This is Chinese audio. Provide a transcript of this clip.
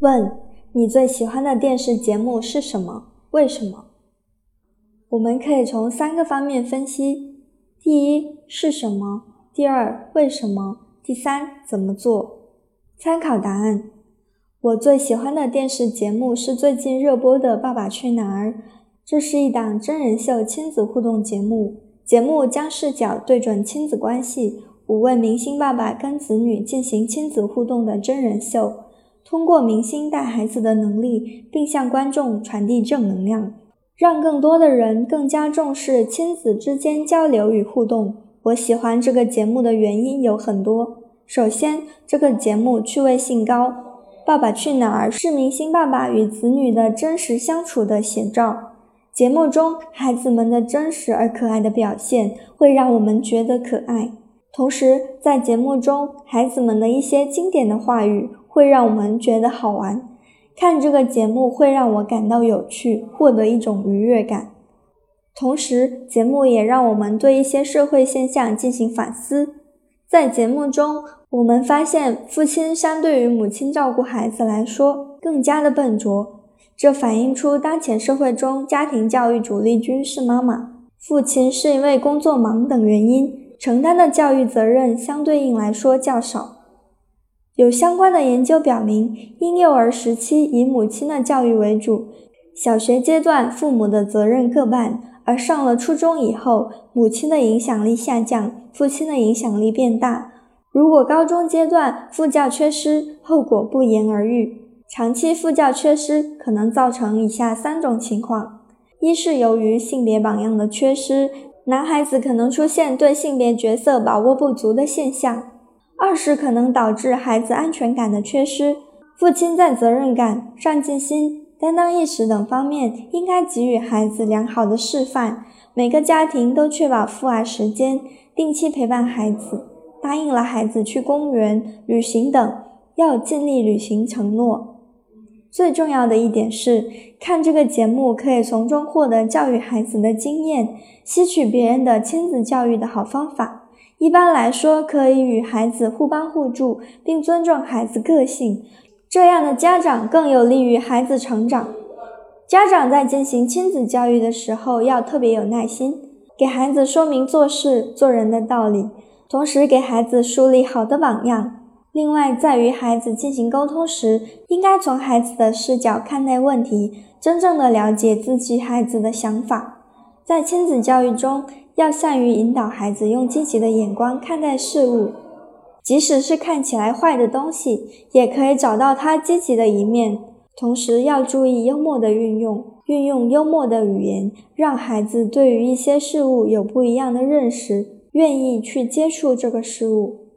问：你最喜欢的电视节目是什么？为什么？我们可以从三个方面分析：第一是什么？第二为什么？第三怎么做？参考答案：我最喜欢的电视节目是最近热播的《爸爸去哪儿》，这是一档真人秀亲子互动节目，节目将视角对准亲子关系，五位明星爸爸跟子女进行亲子互动的真人秀。通过明星带孩子的能力，并向观众传递正能量，让更多的人更加重视亲子之间交流与互动。我喜欢这个节目的原因有很多。首先，这个节目趣味性高，《爸爸去哪儿》是明星爸爸与子女的真实相处的写照。节目中孩子们的真实而可爱的表现，会让我们觉得可爱。同时，在节目中孩子们的一些经典的话语。会让我们觉得好玩，看这个节目会让我感到有趣，获得一种愉悦感。同时，节目也让我们对一些社会现象进行反思。在节目中，我们发现父亲相对于母亲照顾孩子来说更加的笨拙，这反映出当前社会中家庭教育主力军是妈妈，父亲是因为工作忙等原因承担的教育责任相对应来说较少。有相关的研究表明，婴幼儿时期以母亲的教育为主，小学阶段父母的责任各半；而上了初中以后，母亲的影响力下降，父亲的影响力变大。如果高中阶段父教缺失，后果不言而喻。长期父教缺失可能造成以下三种情况：一是由于性别榜样的缺失，男孩子可能出现对性别角色把握不足的现象。二是可能导致孩子安全感的缺失，父亲在责任感、上进心、担当意识等方面应该给予孩子良好的示范。每个家庭都确保父爱时间，定期陪伴孩子，答应了孩子去公园、旅行等，要尽力履行承诺。最重要的一点是，看这个节目可以从中获得教育孩子的经验，吸取别人的亲子教育的好方法。一般来说，可以与孩子互帮互助，并尊重孩子个性，这样的家长更有利于孩子成长。家长在进行亲子教育的时候，要特别有耐心，给孩子说明做事做人的道理，同时给孩子树立好的榜样。另外，在与孩子进行沟通时，应该从孩子的视角看待问题，真正的了解自己孩子的想法。在亲子教育中，要善于引导孩子用积极的眼光看待事物，即使是看起来坏的东西，也可以找到它积极的一面。同时要注意幽默的运用，运用幽默的语言，让孩子对于一些事物有不一样的认识，愿意去接触这个事物。